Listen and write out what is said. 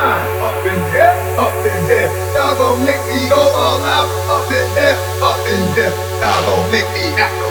mind. Up in here, up in here. Y'all gon' make me go all out. Up in here, up in here. Y'all gon' make me act